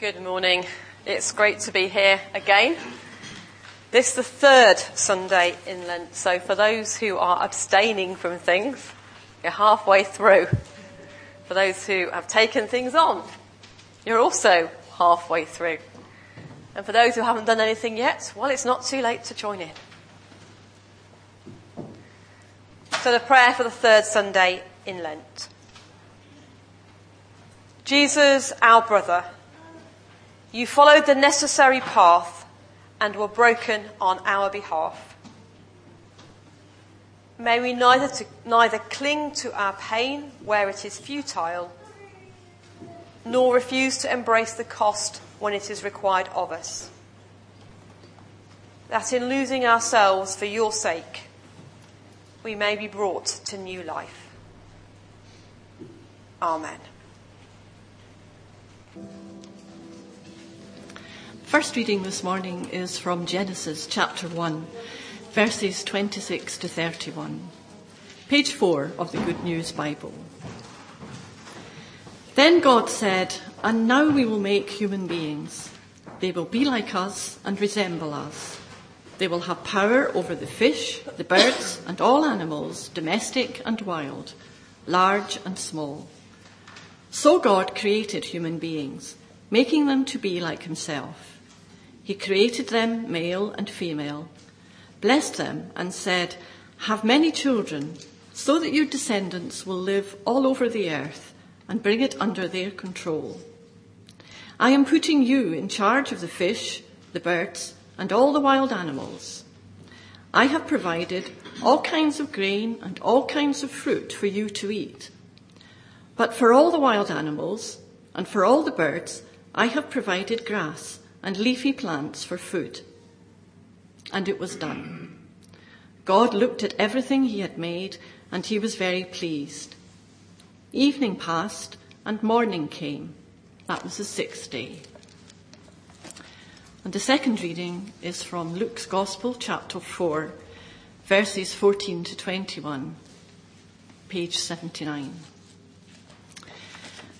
Good morning. It's great to be here again. This is the third Sunday in Lent, so for those who are abstaining from things, you're halfway through. For those who have taken things on, you're also halfway through. And for those who haven't done anything yet, well, it's not too late to join in. So the prayer for the third Sunday in Lent. Jesus, our brother, you followed the necessary path and were broken on our behalf. May we neither, to, neither cling to our pain where it is futile, nor refuse to embrace the cost when it is required of us. That in losing ourselves for your sake, we may be brought to new life. Amen. First reading this morning is from Genesis chapter 1, verses 26 to 31. Page 4 of the Good News Bible. Then God said, And now we will make human beings. They will be like us and resemble us. They will have power over the fish, the birds, and all animals, domestic and wild, large and small. So God created human beings, making them to be like himself. He created them male and female, blessed them, and said, Have many children, so that your descendants will live all over the earth and bring it under their control. I am putting you in charge of the fish, the birds, and all the wild animals. I have provided all kinds of grain and all kinds of fruit for you to eat. But for all the wild animals and for all the birds, I have provided grass and leafy plants for food. And it was done. God looked at everything he had made, and he was very pleased. Evening passed, and morning came. That was the sixth day. And the second reading is from Luke's Gospel, chapter 4, verses 14 to 21, page 79.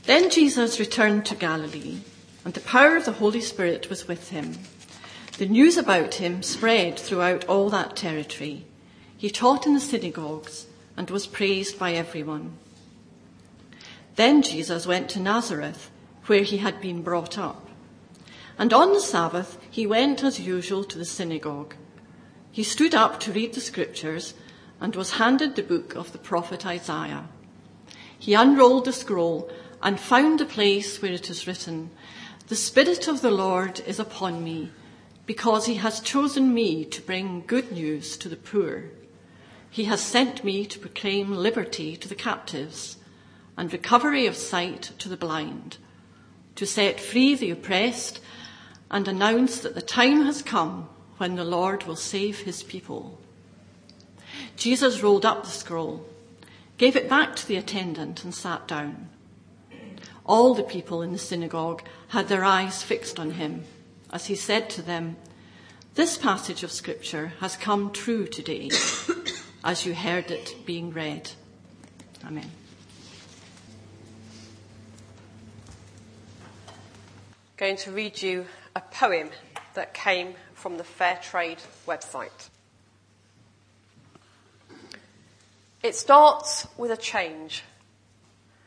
Then Jesus returned to Galilee and the power of the Holy Spirit was with him. The news about him spread throughout all that territory. He taught in the synagogues and was praised by everyone. Then Jesus went to Nazareth, where he had been brought up. And on the Sabbath, he went as usual to the synagogue. He stood up to read the scriptures and was handed the book of the prophet Isaiah. He unrolled the scroll and found the place where it is written, the Spirit of the Lord is upon me, because he has chosen me to bring good news to the poor. He has sent me to proclaim liberty to the captives and recovery of sight to the blind, to set free the oppressed and announce that the time has come when the Lord will save his people. Jesus rolled up the scroll, gave it back to the attendant and sat down. All the people in the synagogue had their eyes fixed on him as he said to them, This passage of Scripture has come true today as you heard it being read. Amen. Going to read you a poem that came from the Fair Trade website. It starts with a change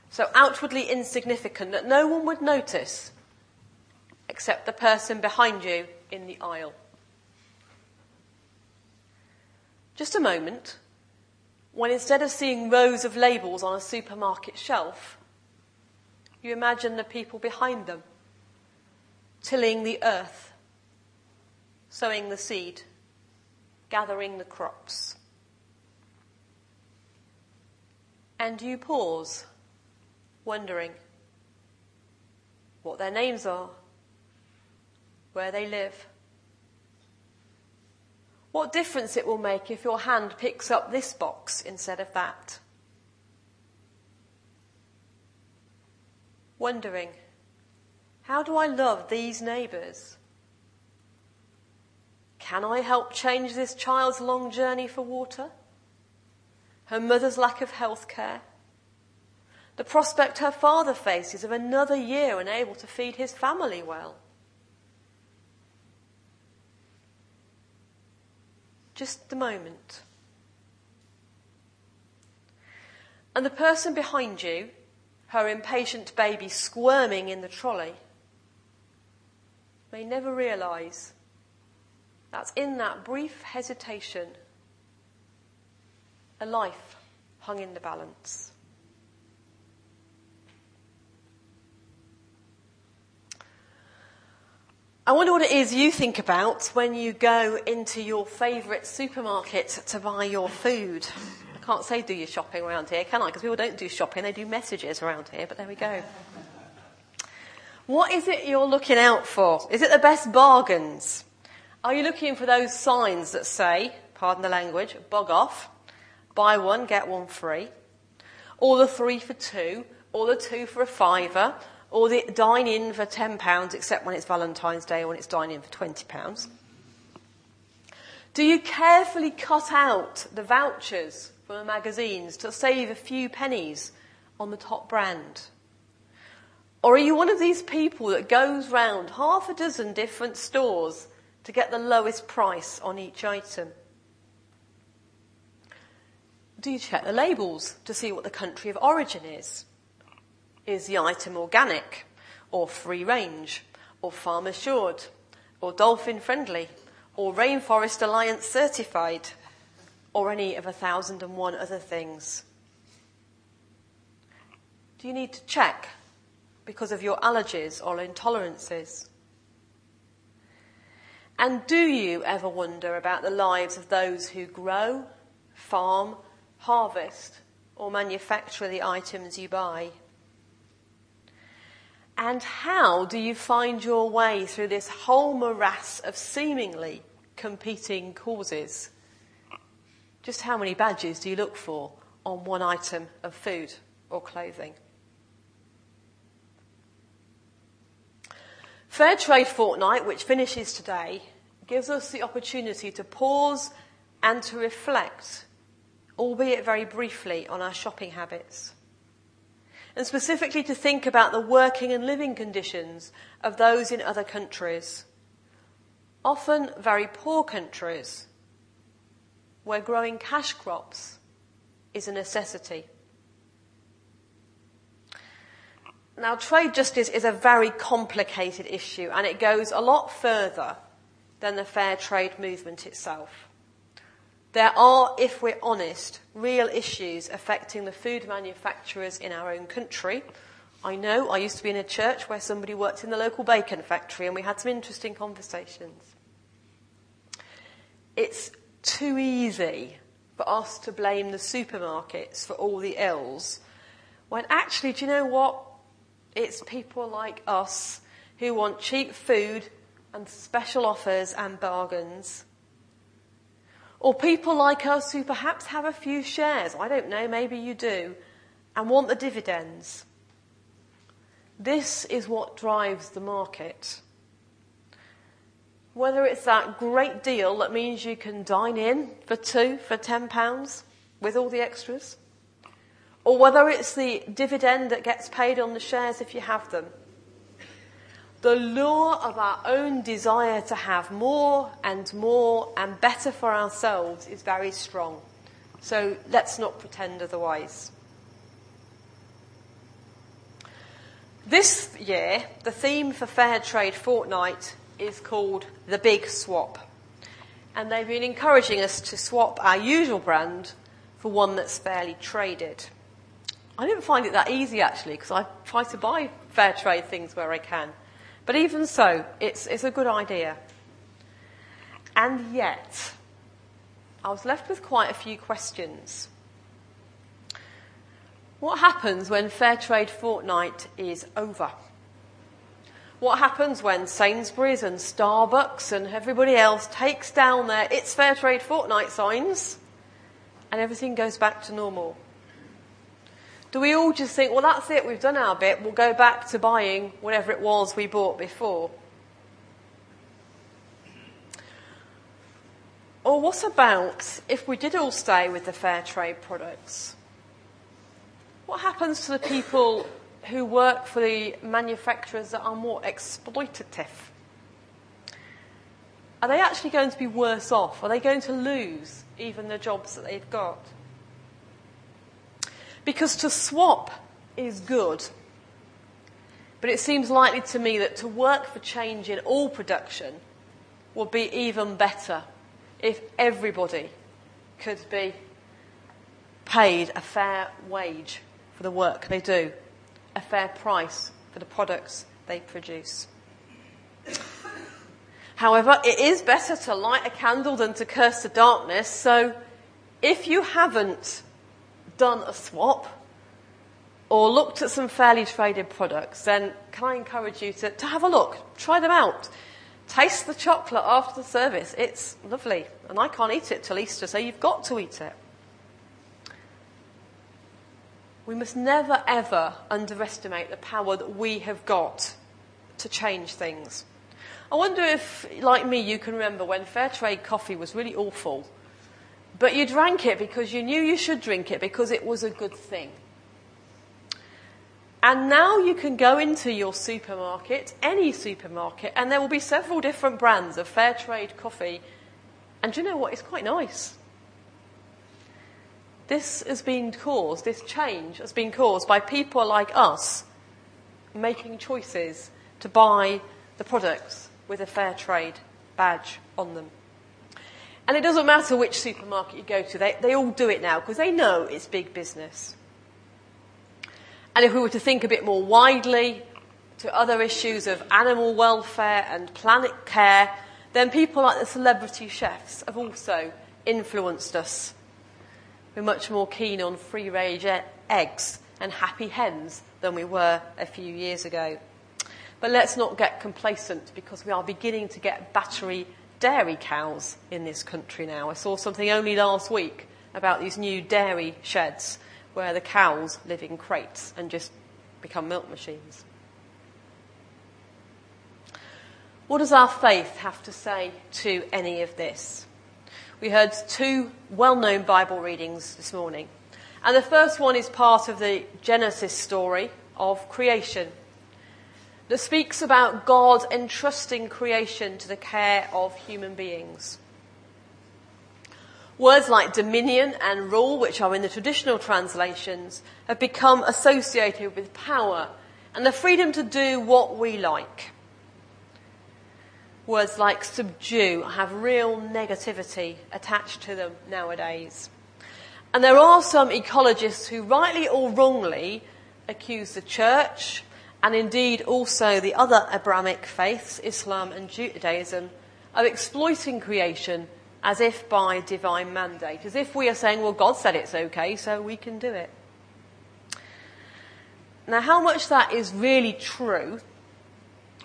so outwardly insignificant that no one would notice except the person behind you in the aisle. Just a moment when instead of seeing rows of labels on a supermarket shelf, you imagine the people behind them tilling the earth, sowing the seed, gathering the crops. And you pause wondering what their names are, where they live. What difference it will make if your hand picks up this box instead of that. Wondering, how do I love these neighbours? Can I help change this child's long journey for water? Her mother's lack of health care? The prospect her father faces of another year unable to feed his family well. Just the moment. And the person behind you, her impatient baby squirming in the trolley, may never realise that in that brief hesitation a life hung in the balance. I wonder what it is you think about when you go into your favourite supermarket to buy your food. I can't say do your shopping around here, can I? Because people don't do shopping, they do messages around here, but there we go. What is it you're looking out for? Is it the best bargains? Are you looking for those signs that say, pardon the language, bog off, buy one, get one free, or the three for two, or the two for a fiver, or the dine in for £10, except when it's Valentine's Day or when it's dine in for £20? Do you carefully cut out the vouchers from the magazines to save a few pennies on the top brand? Or are you one of these people that goes round half a dozen different stores to get the lowest price on each item? Do you check the labels to see what the country of origin is? Is the item organic or free range or farm assured or dolphin friendly or Rainforest Alliance certified or any of a thousand and one other things? Do you need to check because of your allergies or intolerances? And do you ever wonder about the lives of those who grow, farm, harvest, or manufacture the items you buy? And how do you find your way through this whole morass of seemingly competing causes? Just how many badges do you look for on one item of food or clothing? Fair Trade Fortnight, which finishes today, gives us the opportunity to pause and to reflect, albeit very briefly, on our shopping habits and specifically to think about the working and living conditions of those in other countries, often very poor countries, where growing cash crops is a necessity. Now, trade justice is a very complicated issue and it goes a lot further than the fair trade movement itself. There are, if we're honest, real issues affecting the food manufacturers in our own country. I know I used to be in a church where somebody worked in the local bacon factory and we had some interesting conversations. It's too easy for us to blame the supermarkets for all the ills when actually, do you know what? It's people like us who want cheap food and special offers and bargains or people like us who perhaps have a few shares, I don't know, maybe you do, and want the dividends. This is what drives the market. Whether it's that great deal that means you can dine in for two for £10 with all the extras, or whether it's the dividend that gets paid on the shares if you have them the law of our own desire to have more and more and better for ourselves is very strong. So let's not pretend otherwise. This year, the theme for Fair Trade Fortnight is called The Big Swap. And they've been encouraging us to swap our usual brand for one that's fairly traded. I didn't find it that easy actually because I try to buy fair trade things where I can. But even so, it's, it's a good idea. And yet, I was left with quite a few questions. What happens when Fair Trade Fortnight is over? What happens when Sainsbury's and Starbucks and everybody else takes down their It's Fair Trade Fortnight signs and everything goes back to normal? Do we all just think, well, that's it, we've done our bit, we'll go back to buying whatever it was we bought before? Or what about if we did all stay with the fair trade products? What happens to the people who work for the manufacturers that are more exploitative? Are they actually going to be worse off? Are they going to lose even the jobs that they've got? Because to swap is good. But it seems likely to me that to work for change in all production would be even better if everybody could be paid a fair wage for the work they do, a fair price for the products they produce. However, it is better to light a candle than to curse the darkness, so if you haven't done a swap or looked at some fairly traded products, then can I encourage you to, to have a look, try them out. Taste the chocolate after the service. It's lovely. And I can't eat it till Easter, so you've got to eat it. We must never ever underestimate the power that we have got to change things. I wonder if, like me, you can remember when fair trade coffee was really awful, but you drank it because you knew you should drink it because it was a good thing. And now you can go into your supermarket, any supermarket, and there will be several different brands of fair trade coffee. And do you know what? It's quite nice. This has been caused, this change has been caused by people like us making choices to buy the products with a fair trade badge on them. And it doesn't matter which supermarket you go to, they, they all do it now because they know it's big business. And if we were to think a bit more widely to other issues of animal welfare and planet care, then people like the celebrity chefs have also influenced us. We're much more keen on free range eggs and happy hens than we were a few years ago. But let's not get complacent because we are beginning to get battery dairy cows in this country now. I saw something only last week about these new dairy sheds where the cows live in crates and just become milk machines. What does our faith have to say to any of this? We heard two well known Bible readings this morning. And the first one is part of the Genesis story of creation that speaks about God entrusting creation to the care of human beings. Words like dominion and rule, which are in the traditional translations, have become associated with power and the freedom to do what we like. Words like subdue have real negativity attached to them nowadays. And there are some ecologists who, rightly or wrongly, accuse the church and indeed also the other Abrahamic faiths, Islam and Judaism, of exploiting creation as if by divine mandate, as if we are saying, well, God said it's okay, so we can do it. Now, how much that is really true,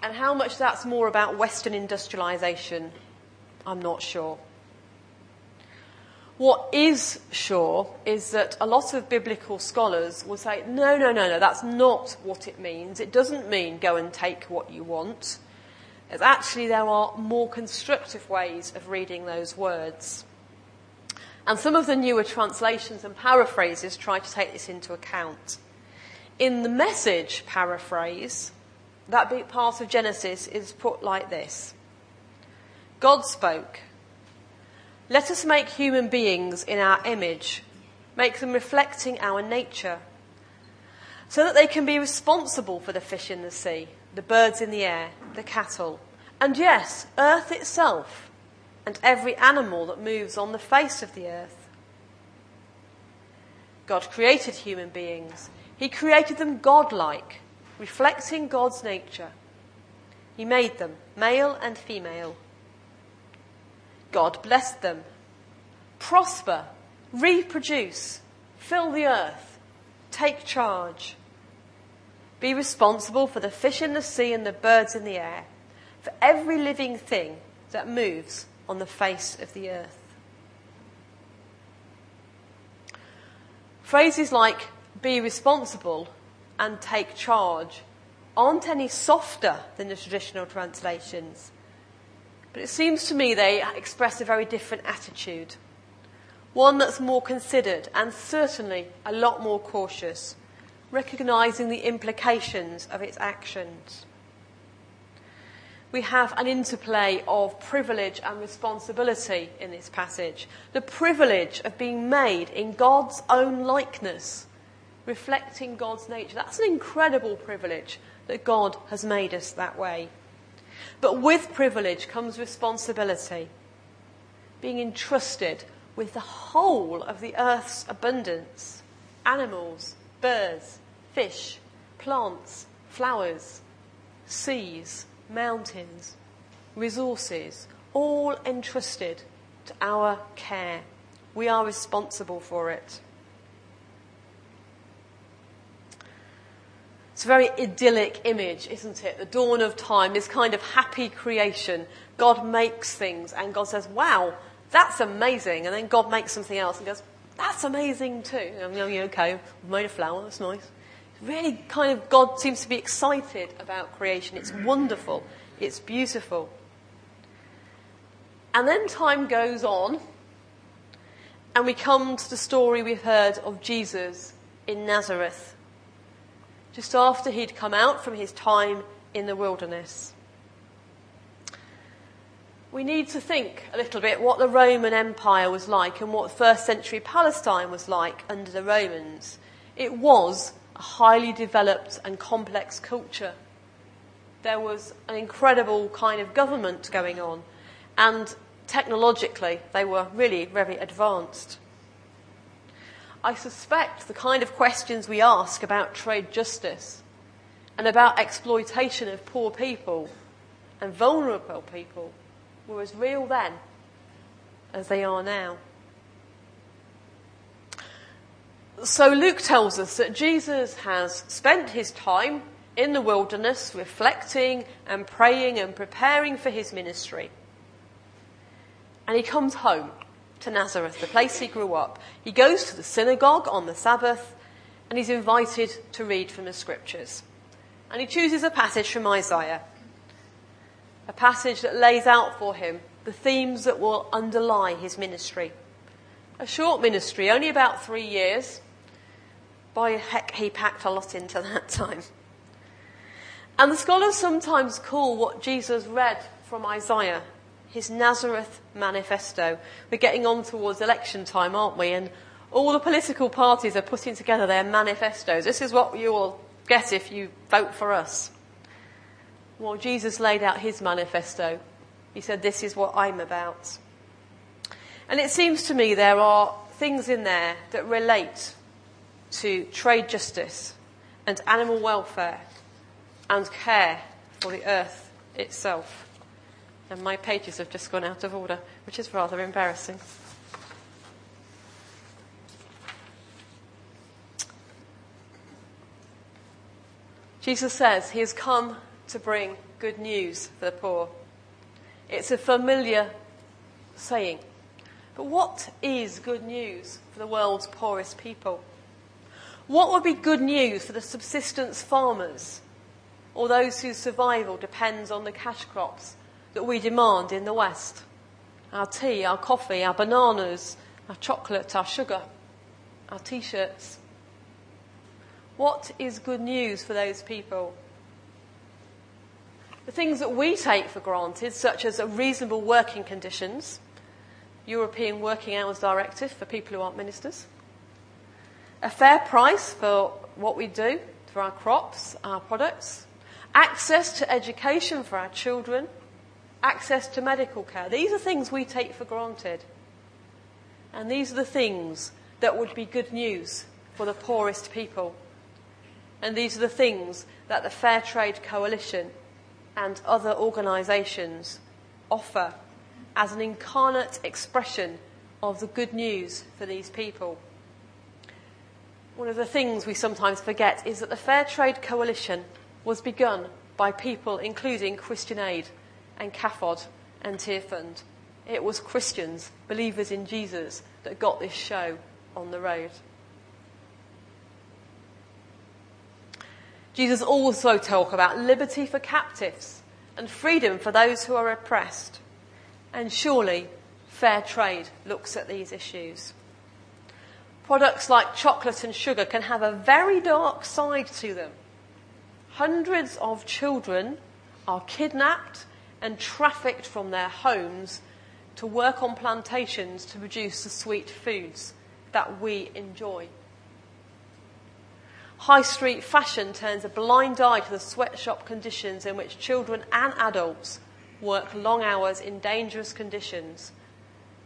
and how much that's more about Western industrialization, I'm not sure. What is sure is that a lot of biblical scholars will say, no, no, no, no, that's not what it means. It doesn't mean go and take what you want. As actually, there are more constructive ways of reading those words. And some of the newer translations and paraphrases try to take this into account. In the message paraphrase, that big part of Genesis is put like this God spoke, let us make human beings in our image, make them reflecting our nature, so that they can be responsible for the fish in the sea, the birds in the air, the cattle, and yes, earth itself, and every animal that moves on the face of the earth. God created human beings. He created them godlike, reflecting God's nature. He made them male and female. God blessed them. Prosper, reproduce, fill the earth, take charge. Be responsible for the fish in the sea and the birds in the air, for every living thing that moves on the face of the earth. Phrases like be responsible and take charge aren't any softer than the traditional translations. But it seems to me they express a very different attitude. One that's more considered and certainly a lot more cautious recognizing the implications of its actions. We have an interplay of privilege and responsibility in this passage. The privilege of being made in God's own likeness, reflecting God's nature. That's an incredible privilege that God has made us that way. But with privilege comes responsibility, being entrusted with the whole of the earth's abundance animals, birds, fish, plants, flowers, seas, mountains, resources, all entrusted to our care. We are responsible for it. It's a very idyllic image, isn't it? The dawn of time, this kind of happy creation. God makes things and God says, wow, that's amazing. And then God makes something else and goes, that's amazing too. And I'm like, okay, we've made a flower, that's nice. Really kind of, God seems to be excited about creation. It's wonderful. It's beautiful. And then time goes on and we come to the story we've heard of Jesus in Nazareth just after he'd come out from his time in the wilderness. We need to think a little bit what the Roman Empire was like and what first century Palestine was like under the Romans. It was a highly developed and complex culture. There was an incredible kind of government going on, and technologically, they were really very advanced. I suspect the kind of questions we ask about trade justice and about exploitation of poor people and vulnerable people were as real then as they are now. So Luke tells us that Jesus has spent his time in the wilderness reflecting and praying and preparing for his ministry. And he comes home to Nazareth, the place he grew up. He goes to the synagogue on the Sabbath and he's invited to read from the scriptures. And he chooses a passage from Isaiah, a passage that lays out for him the themes that will underlie his ministry. A short ministry, only about three years. By heck, he packed a lot into that time. And the scholars sometimes call what Jesus read from Isaiah his Nazareth manifesto. We're getting on towards election time, aren't we? And all the political parties are putting together their manifestos. This is what you will get if you vote for us. Well, Jesus laid out his manifesto. He said, This is what I'm about. And it seems to me there are things in there that relate to trade justice and animal welfare and care for the earth itself and my pages have just gone out of order, which is rather embarrassing. Jesus says he has come to bring good news for the poor. It's a familiar saying. But what is good news for the world's poorest people? What would be good news for the subsistence farmers or those whose survival depends on the cash crops that we demand in the West our tea, our coffee, our bananas, our chocolate, our sugar, our t shirts. What is good news for those people? The things that we take for granted, such as reasonable working conditions, European Working Hours Directive for people who aren't ministers, a fair price for what we do, for our crops, our products, access to education for our children, access to medical care. These are things we take for granted. And these are the things that would be good news for the poorest people. And these are the things that the Fair Trade Coalition and other organisations offer as an incarnate expression of the good news for these people. One of the things we sometimes forget is that the Fair Trade Coalition was begun by people including Christian Aid and CAFOD and Tearfund. It was Christians, believers in Jesus, that got this show on the road. Jesus also talked about liberty for captives and freedom for those who are oppressed. And surely fair trade looks at these issues. Products like chocolate and sugar can have a very dark side to them. Hundreds of children are kidnapped and trafficked from their homes to work on plantations to produce the sweet foods that we enjoy. High street fashion turns a blind eye to the sweatshop conditions in which children and adults work long hours in dangerous conditions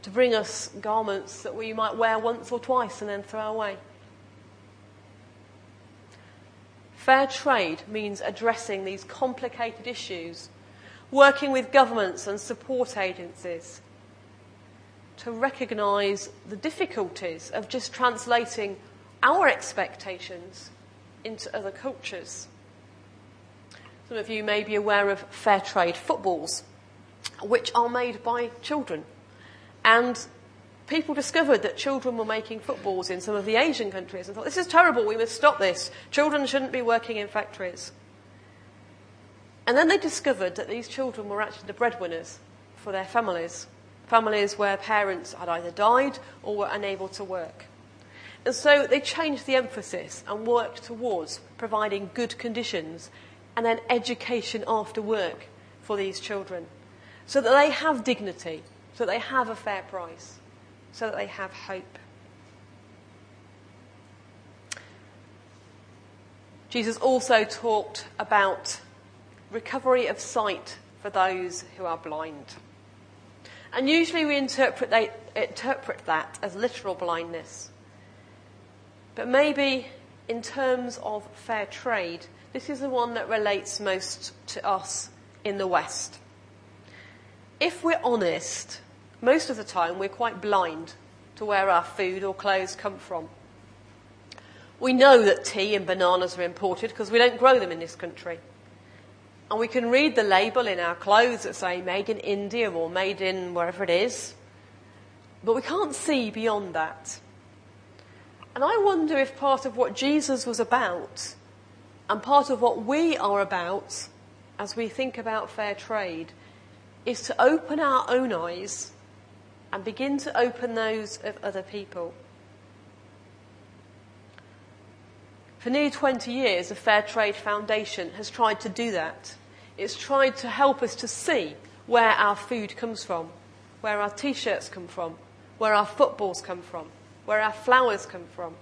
to bring us garments that we might wear once or twice and then throw away. Fair trade means addressing these complicated issues, working with governments and support agencies to recognise the difficulties of just translating our expectations into other cultures. Some of you may be aware of fair trade footballs, which are made by children. And people discovered that children were making footballs in some of the Asian countries and thought, this is terrible, we must stop this. Children shouldn't be working in factories. And then they discovered that these children were actually the breadwinners for their families. Families where parents had either died or were unable to work. And so they changed the emphasis and worked towards providing good conditions and then education after work for these children so that they have dignity, so that they have a fair price, so that they have hope. Jesus also talked about recovery of sight for those who are blind. And usually we interpret, they, interpret that as literal blindness. But maybe in terms of fair trade, this is the one that relates most to us in the West. If we're honest, most of the time we're quite blind to where our food or clothes come from. We know that tea and bananas are imported because we don't grow them in this country. And we can read the label in our clothes that say made in India or made in wherever it is. But we can't see beyond that. And I wonder if part of what Jesus was about and part of what we are about as we think about fair trade is to open our own eyes and begin to open those of other people. For nearly 20 years, the Fair Trade Foundation has tried to do that. It's tried to help us to see where our food comes from, where our t shirts come from, where our footballs come from, where our flowers come from.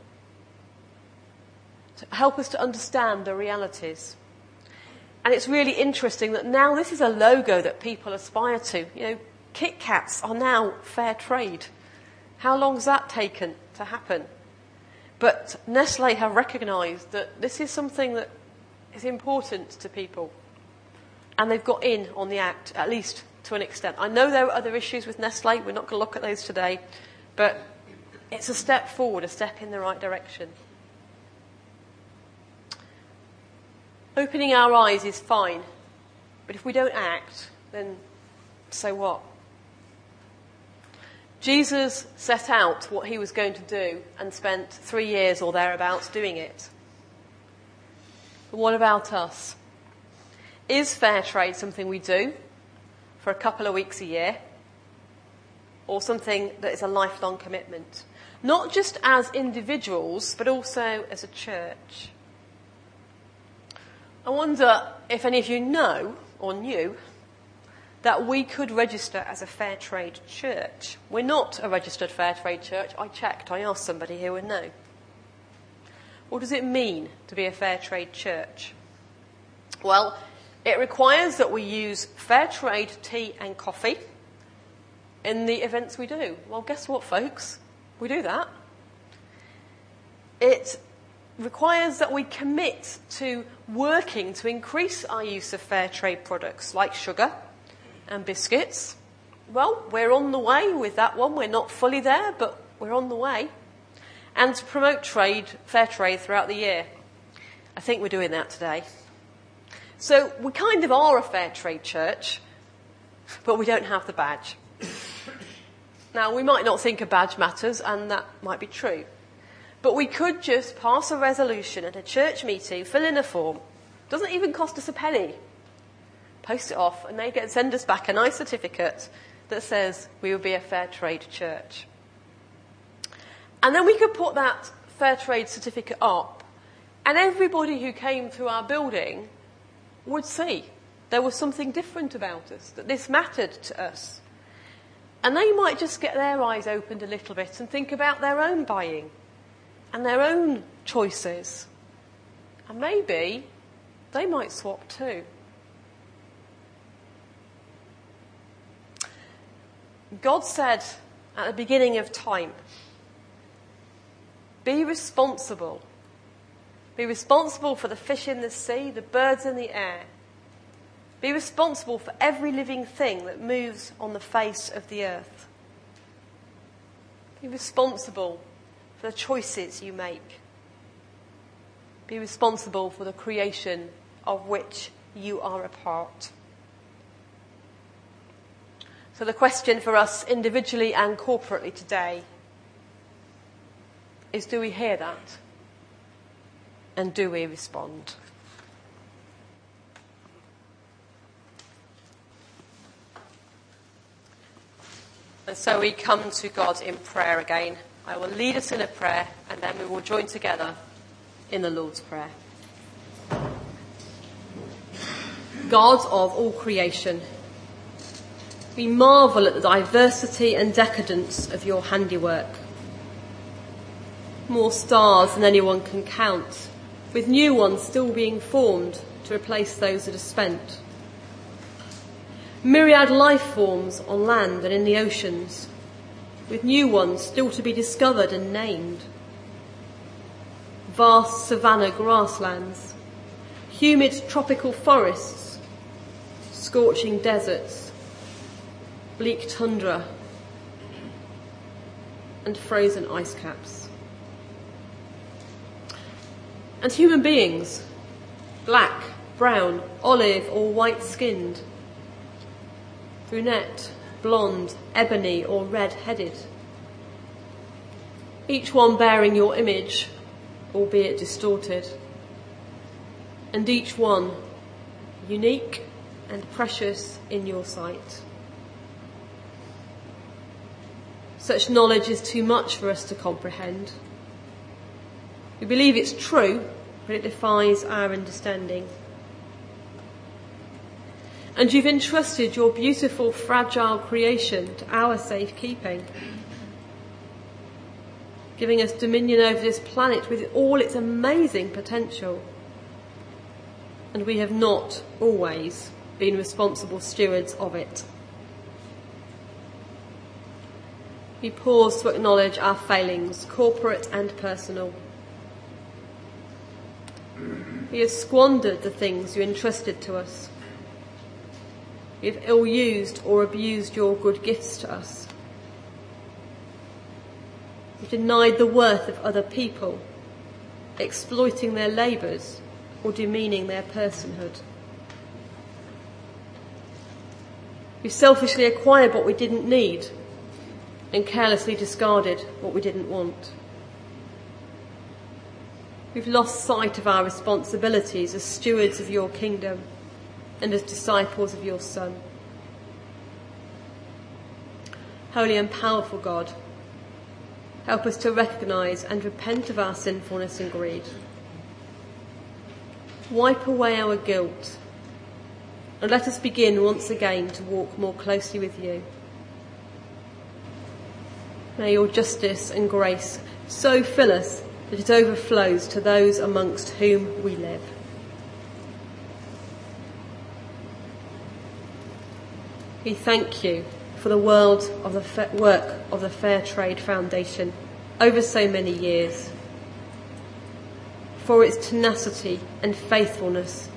To help us to understand the realities. And it's really interesting that now this is a logo that people aspire to. You know, Kit Kats are now fair trade. How long's that taken to happen? But Nestle have recognised that this is something that is important to people. And they've got in on the act, at least to an extent. I know there are other issues with Nestle. We're not going to look at those today. But it's a step forward, a step in the right direction. Opening our eyes is fine, but if we don't act, then so what? Jesus set out what he was going to do and spent three years or thereabouts doing it. But what about us? Is fair trade something we do for a couple of weeks a year? Or something that is a lifelong commitment? Not just as individuals, but also as a church. I wonder if any of you know or knew that we could register as a fair trade church. We're not a registered fair trade church. I checked, I asked somebody who would know. What does it mean to be a fair trade church? Well, it requires that we use fair trade tea and coffee in the events we do. Well, guess what, folks? We do that. It requires that we commit to working to increase our use of fair trade products like sugar and biscuits. Well, we're on the way with that one. We're not fully there, but we're on the way. And to promote trade, fair trade throughout the year. I think we're doing that today. So we kind of are a fair trade church, but we don't have the badge. now, we might not think a badge matters, and that might be true. But we could just pass a resolution at a church meeting, fill in a form. Doesn't even cost us a penny. Post it off, and they get send us back a nice certificate that says we will be a fair trade church. And then we could put that fair trade certificate up, and everybody who came through our building would see there was something different about us, that this mattered to us. And they might just get their eyes opened a little bit and think about their own buying and their own choices. And maybe they might swap too. God said at the beginning of time, be responsible. Be responsible for the fish in the sea, the birds in the air. Be responsible for every living thing that moves on the face of the earth. Be responsible for the choices you make. Be responsible for the creation of which you are a part. So, the question for us individually and corporately today is do we hear that? And do we respond? And so we come to God in prayer again. I will lead us in a prayer and then we will join together in the Lord's Prayer. God of all creation, we marvel at the diversity and decadence of your handiwork. More stars than anyone can count, with new ones still being formed to replace those that are spent. Myriad life forms on land and in the oceans, with new ones still to be discovered and named. Vast savanna grasslands, humid tropical forests, scorching deserts, bleak tundra, and frozen ice caps. And human beings, black, brown, olive, or white skinned, brunette, blonde, ebony, or red headed. Each one bearing your image, albeit distorted, and each one unique and precious in your sight. Such knowledge is too much for us to comprehend. We believe it's true, but it defies our understanding. And you've entrusted your beautiful, fragile creation to our safekeeping, giving us dominion over this planet with all its amazing potential. And we have not always been responsible stewards of it. We pause to acknowledge our failings, corporate and personal. We have squandered the things you entrusted to us. We have ill used or abused your good gifts to us. We've denied the worth of other people, exploiting their labours or demeaning their personhood. We selfishly acquired what we didn't need and carelessly discarded what we didn't want. We've lost sight of our responsibilities as stewards of your kingdom and as disciples of your Son. Holy and powerful God, help us to recognise and repent of our sinfulness and greed. Wipe away our guilt and let us begin once again to walk more closely with you. May your justice and grace so fill us that it overflows to those amongst whom we live. We thank you for the world of the work of the Fair Trade Foundation over so many years, for its tenacity and faithfulness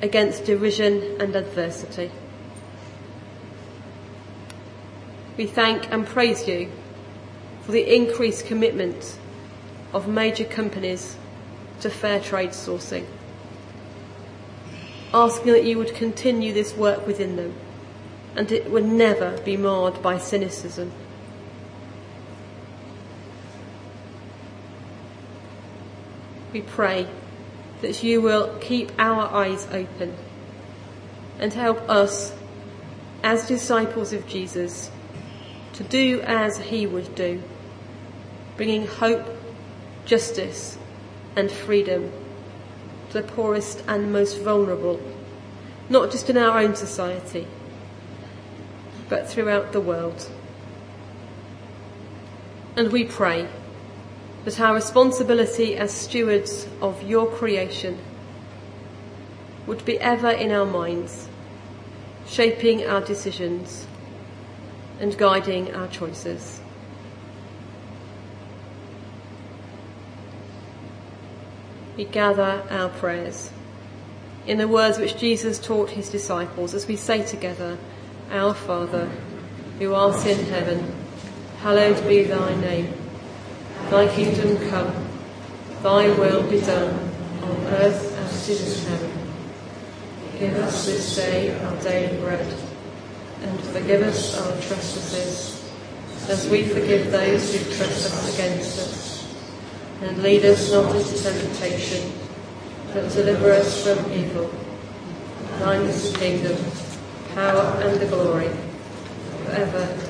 against derision and adversity. We thank and praise you for the increased commitment of major companies to fair trade sourcing, asking that you would continue this work within them and it would never be marred by cynicism. We pray that you will keep our eyes open and help us as disciples of Jesus to do as he would do, bringing hope, justice, and freedom to the poorest and most vulnerable, not just in our own society, but throughout the world. And we pray that our responsibility as stewards of your creation would be ever in our minds, shaping our decisions and guiding our choices. We gather our prayers in the words which Jesus taught his disciples as we say together, Our Father, who art in heaven, hallowed be thy name. Thy kingdom come, thy will be done, on earth as it is in heaven. Give us this day our daily bread, and forgive us our trespasses, as we forgive those who trespass against us. And lead us not into temptation, but deliver us from evil. Thine is the kingdom, power, and the glory, forever